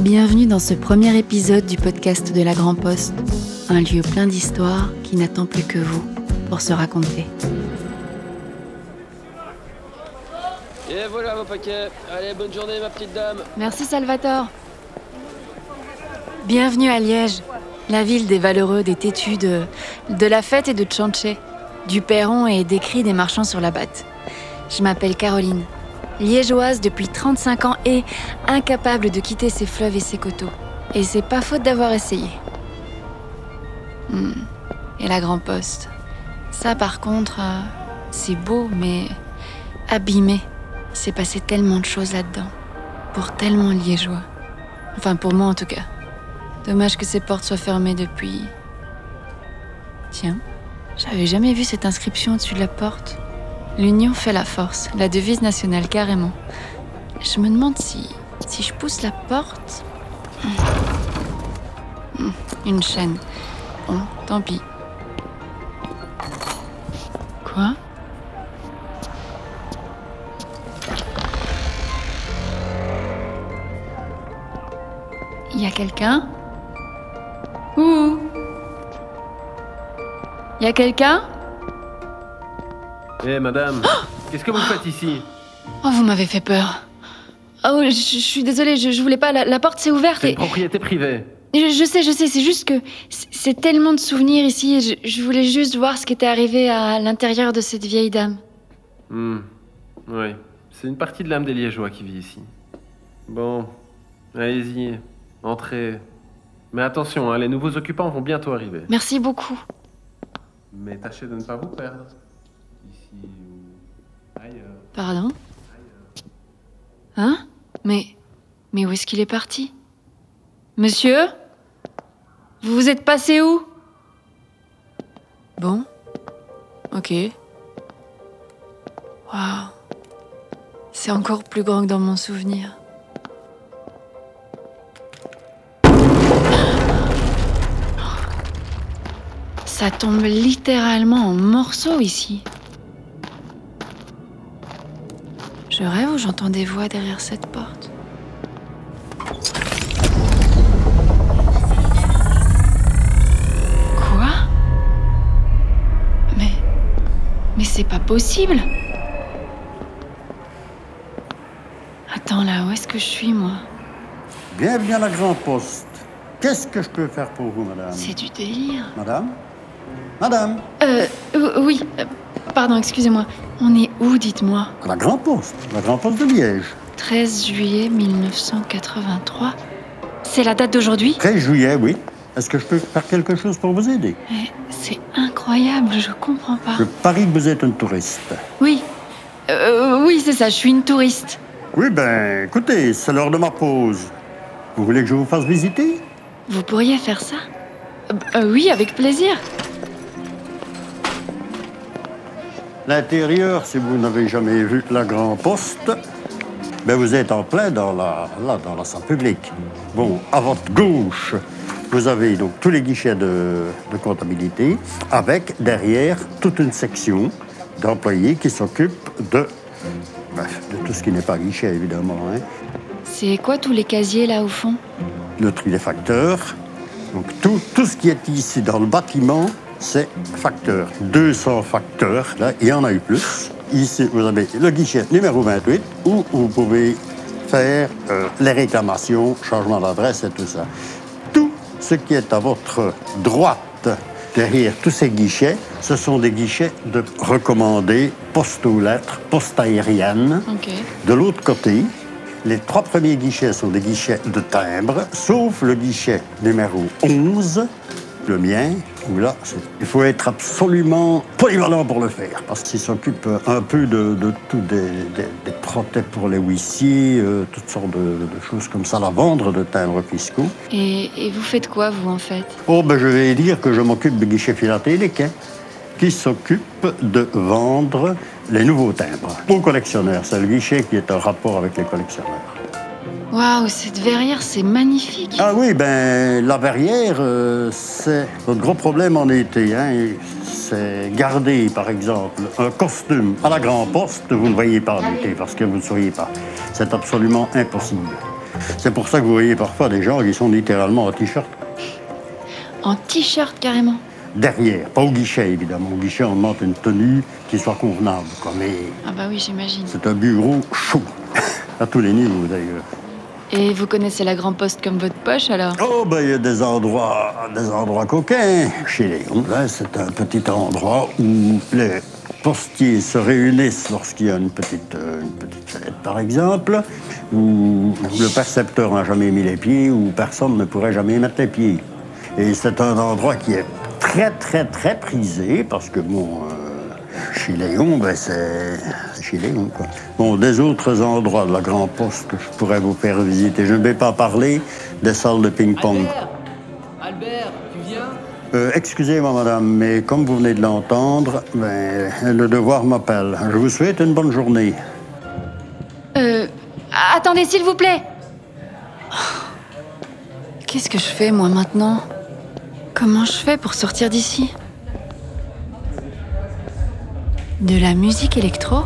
Bienvenue dans ce premier épisode du podcast de la Grand Poste, un lieu plein d'histoires qui n'attend plus que vous pour se raconter. Et voilà vos paquets. Allez, bonne journée ma petite dame. Merci Salvatore. Bienvenue à Liège, la ville des valeureux, des têtus, de, de la fête et de Tchanché, du perron et des cris des marchands sur la batte. Je m'appelle Caroline, liégeoise depuis 35 ans et incapable de quitter ses fleuves et ses coteaux. Et c'est pas faute d'avoir essayé. Hmm. Et la Grand Poste. Ça par contre, euh, c'est beau, mais abîmé. Il s'est passé tellement de choses là-dedans. Pour tellement liégeois. Enfin, pour moi en tout cas. Dommage que ces portes soient fermées depuis. Tiens, j'avais jamais vu cette inscription au-dessus de la porte. L'union fait la force, la devise nationale carrément. Je me demande si. si je pousse la porte. Hmm, Une chaîne. Bon, tant pis. Quoi? Il y a quelqu'un? Ouh Il y a quelqu'un? Eh madame, qu'est-ce que vous faites ici Oh, vous m'avez fait peur. Oh, je, je suis désolée, je, je voulais pas. La, la porte s'est ouverte C'est et. une propriété privée. Je, je sais, je sais, c'est juste que c'est- tellement de souvenirs ici et je, je voulais juste voir ce qui était arrivé à l'intérieur de cette vieille dame. Hmm, Oui, c'est une partie de l'âme des Liégeois qui vit ici. Bon, allez-y, entrez. Mais attention, hein, les nouveaux occupants vont bientôt arriver. Merci beaucoup. Mais tâchez de ne pas vous perdre. Ici ou ailleurs. Pardon Hein? Mais. Mais où est-ce qu'il est parti? Monsieur? Vous vous êtes passé où? Bon. Ok. Waouh. C'est encore plus grand que dans mon souvenir. Ça tombe littéralement en morceaux ici. Je rêve ou j'entends des voix derrière cette porte Quoi? Mais. Mais c'est pas possible Attends là, où est-ce que je suis moi? Bienvenue à la Grand Poste. Qu'est-ce que je peux faire pour vous, madame? C'est du délire. Madame? Madame? Euh, oui, euh, pardon, excusez-moi. On est où, dites-moi? À la Grand Poste. La Grand Poste de Liège. 13 juillet 1983. C'est la date d'aujourd'hui? 13 juillet, oui. Est-ce que je peux faire quelque chose pour vous aider? Mais c'est incroyable, je comprends pas. Je parie que vous êtes un touriste. Oui, Euh, oui, c'est ça, je suis une touriste. Oui, ben, écoutez, c'est l'heure de ma pause. Vous voulez que je vous fasse visiter? Vous pourriez faire ça euh, Oui, avec plaisir. L'intérieur, si vous n'avez jamais vu la Grand Poste, ben vous êtes en plein dans la, là, dans la salle publique. Bon, à votre gauche, vous avez donc tous les guichets de, de comptabilité, avec derrière toute une section d'employés qui s'occupent de, bref, de tout ce qui n'est pas guichet, évidemment. hein. C'est quoi tous les casiers là au fond? Le tri des facteurs. Donc tout, tout ce qui est ici dans le bâtiment, c'est facteur. 200 facteurs, là, il y en a eu plus. Ici, vous avez le guichet numéro 28, où vous pouvez faire euh, les réclamations, changement d'adresse et tout ça. Tout ce qui est à votre droite, derrière tous ces guichets, ce sont des guichets de recommandés, poste aux lettres, poste aérienne. De l'autre côté, les trois premiers guichets sont des guichets de timbre, sauf le guichet numéro 11, le mien, où là, il faut être absolument polyvalent pour le faire, parce qu'il s'occupe un peu de, de tout, des, des, pour les huissiers, euh, toutes sortes de, de choses comme ça, la vendre de timbres fiscaux. Et, et vous faites quoi, vous, en fait? Oh, ben je vais dire que je m'occupe du guichet philatélique, hein, qui s'occupe de vendre les nouveaux timbres aux collectionneurs. C'est le guichet qui est en rapport avec les collectionneurs. Waouh, cette verrière, c'est magnifique. Ah oui, ben la verrière, euh, c'est notre gros problème en été. Hein, c'est garder, par exemple, un costume à la Grand Poste, vous ne voyez pas en été parce que vous ne sauriez pas. C'est absolument impossible. C'est pour ça que vous voyez parfois des gens qui sont littéralement en t-shirt. En t-shirt carrément Derrière, pas au guichet évidemment. Au guichet, on demande une tenue qui soit convenable. Quoi. Mais Ah bah oui, j'imagine. c'est un bureau chaud, à tous les niveaux d'ailleurs. Et vous connaissez la Grand Poste comme votre poche alors? Oh, ben, il y a des endroits, des endroits coquins chez Léon. Là, c'est un petit endroit où les postiers se réunissent lorsqu'il y a une petite, euh, fête, par exemple, où le percepteur n'a jamais mis les pieds, où personne ne pourrait jamais mettre les pieds. Et c'est un endroit qui est très, très, très prisé, parce que, bon, euh, chez Léon, ben, c'est quoi. Bon, des autres endroits de la Grand Poste que je pourrais vous faire visiter, je ne vais pas parler des salles de ping-pong. Albert Albert, tu viens? Euh, Excusez-moi, madame, mais comme vous venez de l'entendre, ben, le devoir m'appelle. Je vous souhaite une bonne journée. Euh. Attendez, s'il vous plaît Qu'est-ce que je fais, moi, maintenant? Comment je fais pour sortir d'ici? De la musique électro?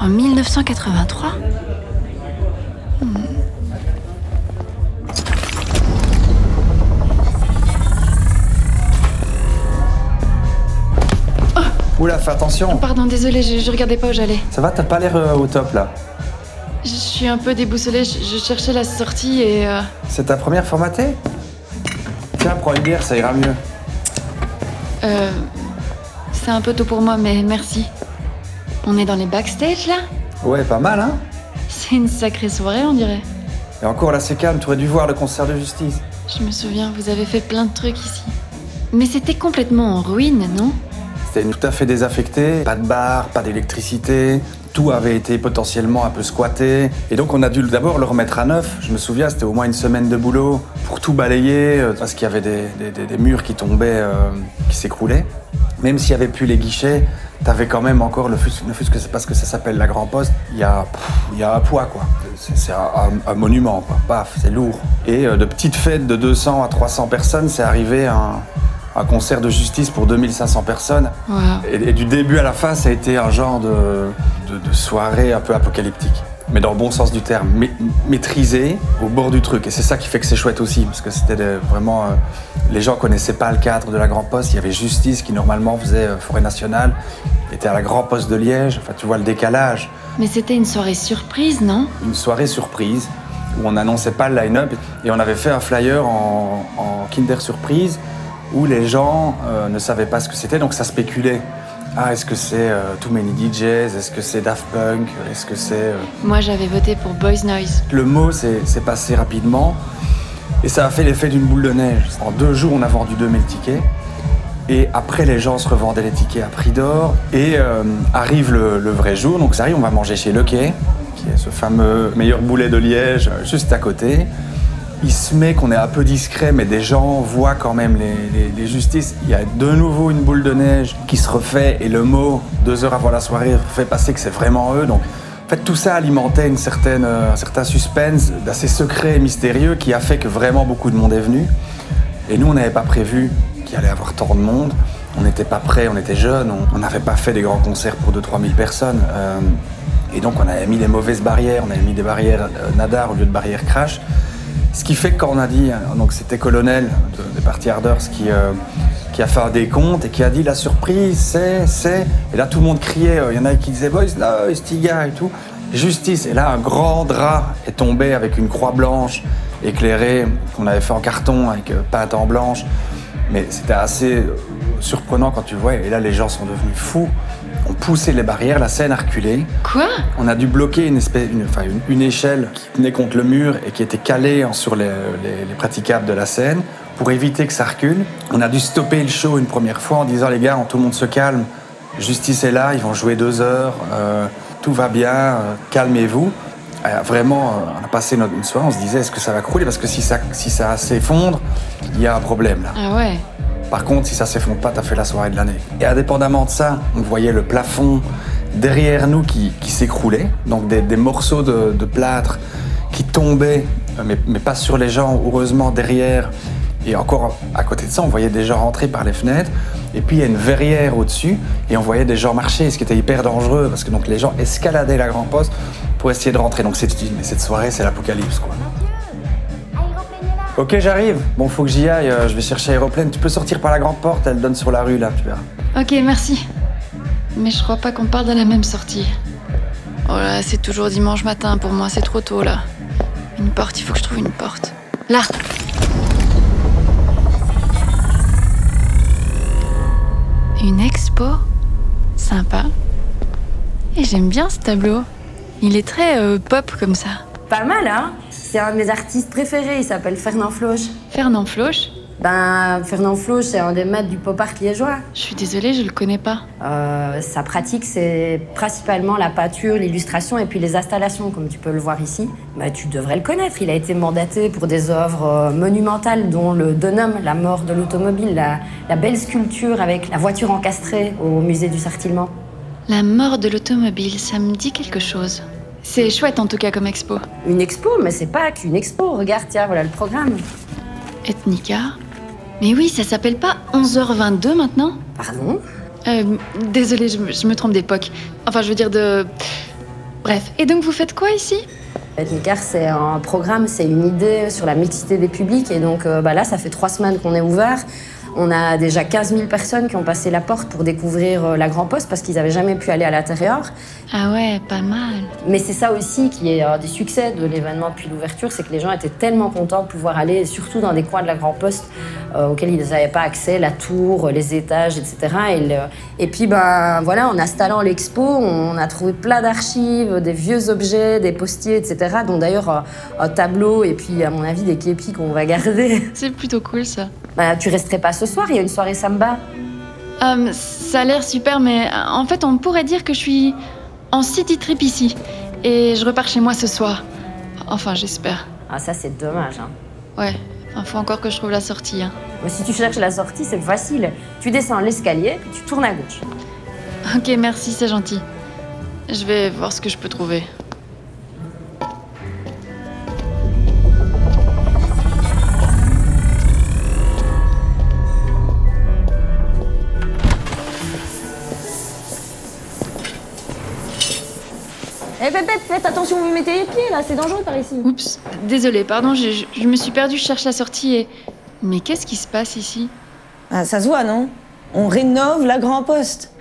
En 1983 Hmm. Oula, fais attention. Pardon, désolé, je, je regardais pas où j'allais. Ça va, t'as pas l'air euh, au top là. Je suis un peu déboussolée, je, je cherchais la sortie et... euh, C'est ta première formatée? Tiens, prends une bière, ça ira mieux. Euh, c'est un peu tôt pour moi, mais merci. On est dans les backstage là Ouais, pas mal, hein C'est une sacrée soirée, on dirait. Et encore là, c'est calme, t'aurais dû voir le concert de justice. Je me souviens, vous avez fait plein de trucs ici. Mais c'était complètement en ruine, non C'était tout à fait désaffecté, pas de bar, pas d'électricité. Tout avait été potentiellement un peu squatté. Et donc on a dû d'abord le remettre à neuf. Je me souviens, c'était au moins une semaine de boulot pour tout balayer, euh, parce qu'il y avait des, des- des- des murs qui tombaient, euh, qui s'écroulaient. Même s'il n'y avait plus les guichets, t'avais quand même encore, le ne fût-ce que parce que ça s'appelle la Grand Poste, il y a, pff, y a un poids, quoi. C'est un, un- un monument, quoi. Paf, c'est lourd. Et euh, de petites fêtes de 200 à 300 personnes, c'est arrivé un, un concert de justice pour 2500 personnes. Et, et du début à la fin, ça a été un genre de, de- de soirée un peu apocalyptique. Mais dans le bon sens du terme, ma- maîtrisé au bord du truc. Et c'est ça qui fait que c'est chouette aussi, parce que c'était vraiment. euh, les gens connaissaient pas le cadre de la Grand Poste. Il y avait Justice qui normalement faisait euh, Forêt Nationale, était à la Grand Poste de Liège. Enfin, tu vois le décalage. Mais c'était une soirée surprise, non? Une soirée surprise où on n'annonçait pas le line-up et on avait fait un flyer en, en Kinder Surprise où les gens euh, ne savaient pas ce que c'était, donc ça spéculait. Ah, est-ce que c'est euh, Too Many DJs Est-ce que c'est Daft Punk? Est-ce que c'est... euh, Moi, j'avais voté pour Boys Noise. Le mot s'est passé rapidement et ça a fait l'effet d'une boule de neige. En deux jours, on a vendu 2000 tickets. Et après, les gens se revendaient les tickets à prix d'or. Et euh, arrive le, le vrai jour. Donc, ça arrive, on va manger chez Le Quai, qui est ce fameux meilleur boulet de Liège, juste à côté. Il se met qu'on est un peu discret, mais des gens voient quand même les, justices. Il y a de nouveau une boule de neige qui se refait. Et le mot, deux heures avant la soirée, fait passer que c'est vraiment eux. Donc, en fait, tout ça alimentait une certaine, euh, un certain suspense d'assez secret et mystérieux qui a fait que vraiment beaucoup de monde est venu. Et nous, on n'avait pas prévu qu'il allait y avoir tant de monde. On n'était pas prêts, on était jeunes, on- on n'avait pas fait des grands concerts pour 2-3 000 personnes. Euh, et donc, on avait mis les mauvaises barrières, on avait mis des barrières euh, nadar au lieu de barrières crash. Ce qui fait que quand a dit, euh, donc c'était Colonel de- des Party Harders qui, euh, qui a fait un décompte et qui a dit la surprise, c'est, c'est. Et là, tout le monde criait, euh, il y en a qui disaient Boys, là, Stiga et tout. Justice. Et là, un grand drap est tombé avec une croix blanche éclairée qu'on avait fait en carton avec euh, en blanche. Mais c'était assez euh, surprenant quand tu vois. Et là, les gens sont devenus fous. On poussait les barrières, la scène a reculé. Quoi? On a dû bloquer une, espèce, une, enfin, une, une échelle qui tenait contre le mur et qui était calée sur les, les- les praticables de la scène pour éviter que ça recule. On a dû stopper le show une première fois en disant les gars, tout le monde se calme. Justice est là, ils vont jouer deux heures, euh, tout va bien, euh, calmez-vous. Euh, vraiment, on a passé notre, une soirée, on se disait est-ce que ça va crouler? Parce que si ça, si ça s'effondre, il y a un problème là. Ah ouais. Par contre, si ça s'effondre pas, t'as fait la soirée de l'année. Et indépendamment de ça, on voyait le plafond derrière nous qui, s'écroulait, donc des, morceaux de, plâtre qui tombaient, euh, mais, mais pas sur les gens, heureusement derrière. Et encore à côté de ça, on voyait des gens rentrer par les fenêtres. Et puis il y a une verrière au-dessus, et on voyait des gens marcher, ce qui était hyper dangereux, parce que donc les gens escaladaient la Grand Poste pour essayer de rentrer. Donc c'est- mais cette soirée, c'est l'apocalypse, quoi. Ok, j'arrive. Bon, faut que j'y aille. euh, je vais chercher Aéroplane. Tu peux sortir par la grande porte, elle donne sur la rue là, tu verras. Ok, merci. Mais je crois pas qu'on part de la même sortie. Oh là, c'est toujours dimanche matin pour moi, c'est trop tôt là. Une porte, il faut que je trouve une porte. Là Une expo Sympa. Et j'aime bien ce tableau. Il est très euh, pop comme ça. Pas mal, hein? C'est un de mes artistes préférés, il s'appelle Fernand Floch. Fernand Floch Ben, Fernand Floch, c'est un des maîtres du pop art liégeois. Je suis désolée, je le connais pas. Euh, sa pratique, c'est principalement la peinture, l'illustration et puis les installations, comme tu peux le voir ici. Bah, tu devrais le connaître. Il a été mandaté pour des œuvres euh, monumentales, dont le Donum, la mort de l'automobile, la, la belle sculpture avec la voiture encastrée au musée du Sartillement. La mort de l'automobile, ça me dit quelque chose. C'est chouette en tout cas comme expo. Une expo, mais c'est pas qu'une expo. Regarde, tiens, voilà le programme. Ethnica Mais oui, ça s'appelle pas 11h22 maintenant Pardon euh, Désolée, je, me- je me trompe d'époque. Enfin, je veux dire de... Bref, et donc vous faites quoi ici Ethnicar, c'est un programme, c'est une idée sur la mixité des publics. Et donc euh, bah là, ça fait trois semaines qu'on est ouvert. On a déjà 15 000 personnes qui ont passé la porte pour découvrir euh, la Grand Poste parce qu'ils n'avaient jamais pu aller à l'intérieur. Ah ouais, pas mal. Mais c'est ça aussi qui est un des succès de l'événement depuis l'ouverture, c'est que les gens étaient tellement contents de pouvoir aller, surtout dans des coins de la Grand Poste euh, auxquels ils n'avaient pas accès, la tour, les étages, etc. Et, le- et puis, ben voilà, en installant l'expo, on a trouvé plein d'archives, des vieux objets, des postiers, etc. Dont d'ailleurs euh, un tableau et puis, à mon avis, des képis qu'on va garder. C'est plutôt cool ça. Ben, tu resterais pas ce soir, il y a une soirée samba. Euh, ça a l'air super, mais euh, en fait, on pourrait dire que je suis en city trip ici. Et je repars chez moi ce soir. Enfin, j'espère. Ah, ça, c'est dommage. Hein. Ouais, enfin, faut encore que je trouve la sortie. hein. Mais si tu cherches la sortie, c'est facile. Tu descends l'escalier, puis tu tournes à gauche. Ok, merci, c'est gentil. Je vais voir ce que je peux trouver. Eh Pépette, faites attention vous mettez les pieds là, c'est dangereux par ici. Oups, désolée, pardon, je, je- je me suis perdue, je cherche la sortie et... Mais qu'est-ce qui se passe ici? Ah, ça se voit, non? On rénove la Grand Poste.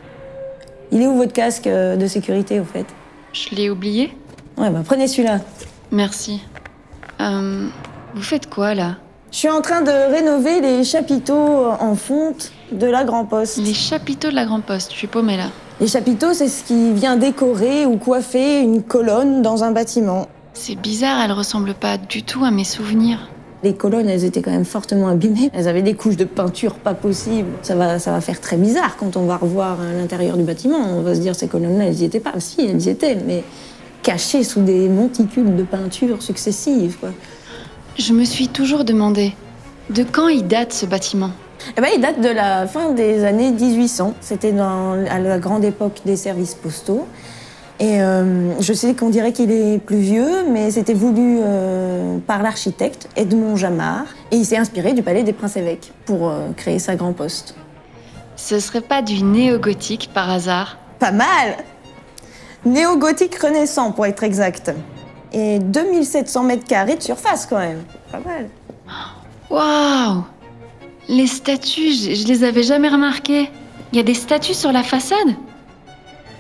Il est où votre casque euh, de sécurité au fait? Je l'ai oublié Ouais, bah prenez celui-là. Merci. Euh, vous faites quoi là? Je suis en train de rénover les chapiteaux en fonte de la Grand Poste. Les chapiteaux de la Grand Poste, je suis paumée là. Les chapiteaux, c'est ce qui vient décorer ou coiffer une colonne dans un bâtiment. C'est bizarre, elle ressemble pas du tout à mes souvenirs. Les colonnes, elles étaient quand même fortement abîmées. Elles avaient des couches de peinture pas possibles. Ça va, ça va faire très bizarre quand on va revoir l'intérieur du bâtiment. On va se dire, ces colonnes-là, elles y étaient pas. Si, elles y étaient, mais cachées sous des monticules de peinture successives, quoi. Je me suis toujours demandé, de quand il date ce bâtiment? Eh ben, il date de la fin des années 1800. C'était dans, à la grande époque des services postaux. Et euh, je sais qu'on dirait qu'il est plus vieux, mais c'était voulu euh, par l'architecte Edmond Jamard. Et il s'est inspiré du palais des princes-évêques pour euh, créer sa grand poste. Ce serait pas du néo-gothique par hasard? Pas mal Néo-gothique renaissant, pour être exact. Et 2700 mètres carrés de surface, quand même. Pas mal. Waouh Les statues, je, je les avais jamais remarquées. Il y a des statues sur la façade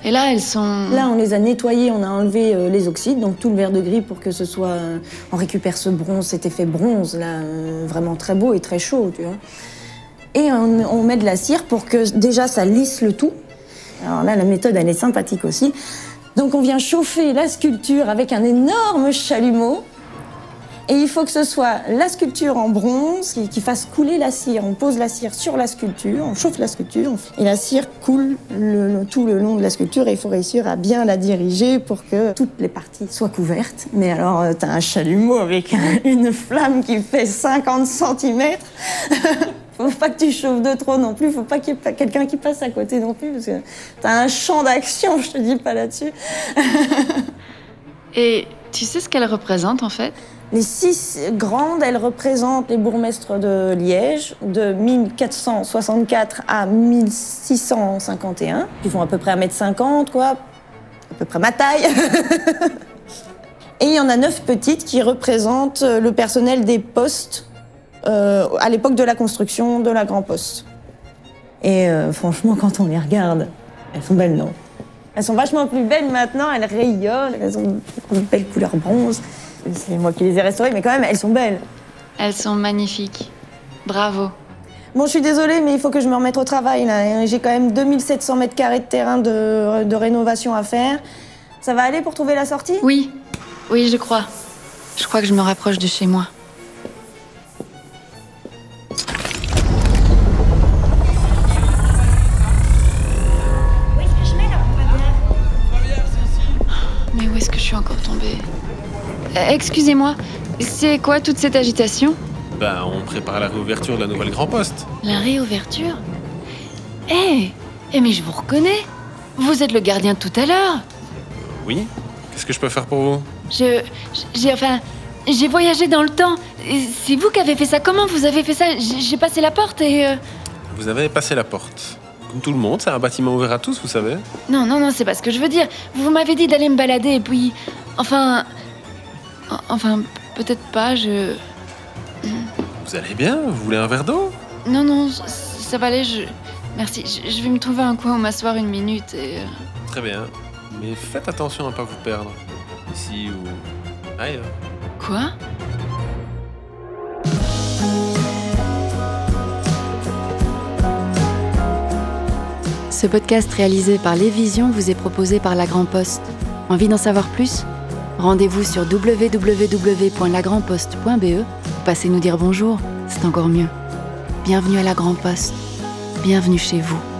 Et là, elles sont... Là, on les a nettoyés, on a enlevé euh, les oxydes, donc tout le vert de gris pour que ce soit. euh, on récupère ce bronze, cet effet bronze, là, euh, vraiment très beau et très chaud, tu vois. Et on, on met de la cire pour que déjà ça lisse le tout. Alors là, la méthode, elle est sympathique aussi. Donc on vient chauffer la sculpture avec un énorme chalumeau. Et il faut que ce soit la sculpture en bronze qui, fasse couler la cire. On pose la cire sur la sculpture, on chauffe la sculpture, et la cire coule le- le- tout le long de la sculpture. Et il faut réussir à bien la diriger pour que toutes les parties soient couvertes. Mais alors, euh, t'as un chalumeau avec un- une flamme qui fait 50 cm. Faut pas que tu chauffes de trop non plus, faut pas qu'il y ait quelqu'un qui passe à côté non plus, parce que t'as un champ d'action, je te dis pas là-dessus. Et tu sais ce qu'elles représentent en fait? Les six grandes, elles représentent les bourgmestres de Liège de 1464 à 1651. Ils font à peu près 1m50, quoi. À peu près ma taille. Et il y en a neuf petites qui représentent le personnel des postes euh, à l'époque de la construction de la Grand Poste. Et euh, franchement, quand on les regarde, elles sont belles, non? Elles sont vachement plus belles maintenant, elles rayonnent, elles ont une belle couleur bronze. C'est moi qui les ai restaurées, mais quand même, elles sont belles. Elles sont magnifiques. Bravo. Bon, je suis désolée, mais il faut que je me remette au travail. là. J'ai quand même 2700 mètres carrés de terrain de, de rénovation à faire. Ça va aller pour trouver la sortie? Oui, oui, je crois. Je crois que je me rapproche de chez moi. Excusez-moi, c'est quoi toute cette agitation Ben, on prépare la réouverture de la nouvelle Grand Poste. La réouverture Eh Eh mais je vous reconnais Vous êtes le gardien de tout à l'heure Oui Qu'est-ce que je peux faire pour vous? Je. J'ai. Enfin. J'ai voyagé dans le temps. C'est vous qui avez fait ça. Comment vous avez fait ça? J'ai j'ai passé la porte et. euh, Vous avez passé la porte. Comme tout le monde, c'est un bâtiment ouvert à tous, vous savez. Non, non, non, c'est pas ce que je veux dire. Vous m'avez dit d'aller me balader et puis. Enfin. En- Enfin, peut-être pas, je. Vous allez bien? Vous voulez un verre d'eau? Non, non, ça, ça va aller, je. Merci, je, je vais me trouver un coin où m'asseoir une minute et. euh, Très bien. Mais faites attention à pas vous perdre. Ici ou ailleurs. Quoi? Ce podcast réalisé par Les Visions vous est proposé par La Grand Poste. Envie d'en savoir plus? Rendez-vous sur www.lagrandposte.be. Passez nous dire bonjour, c'est encore mieux. Bienvenue à La Grand Poste. Bienvenue chez vous.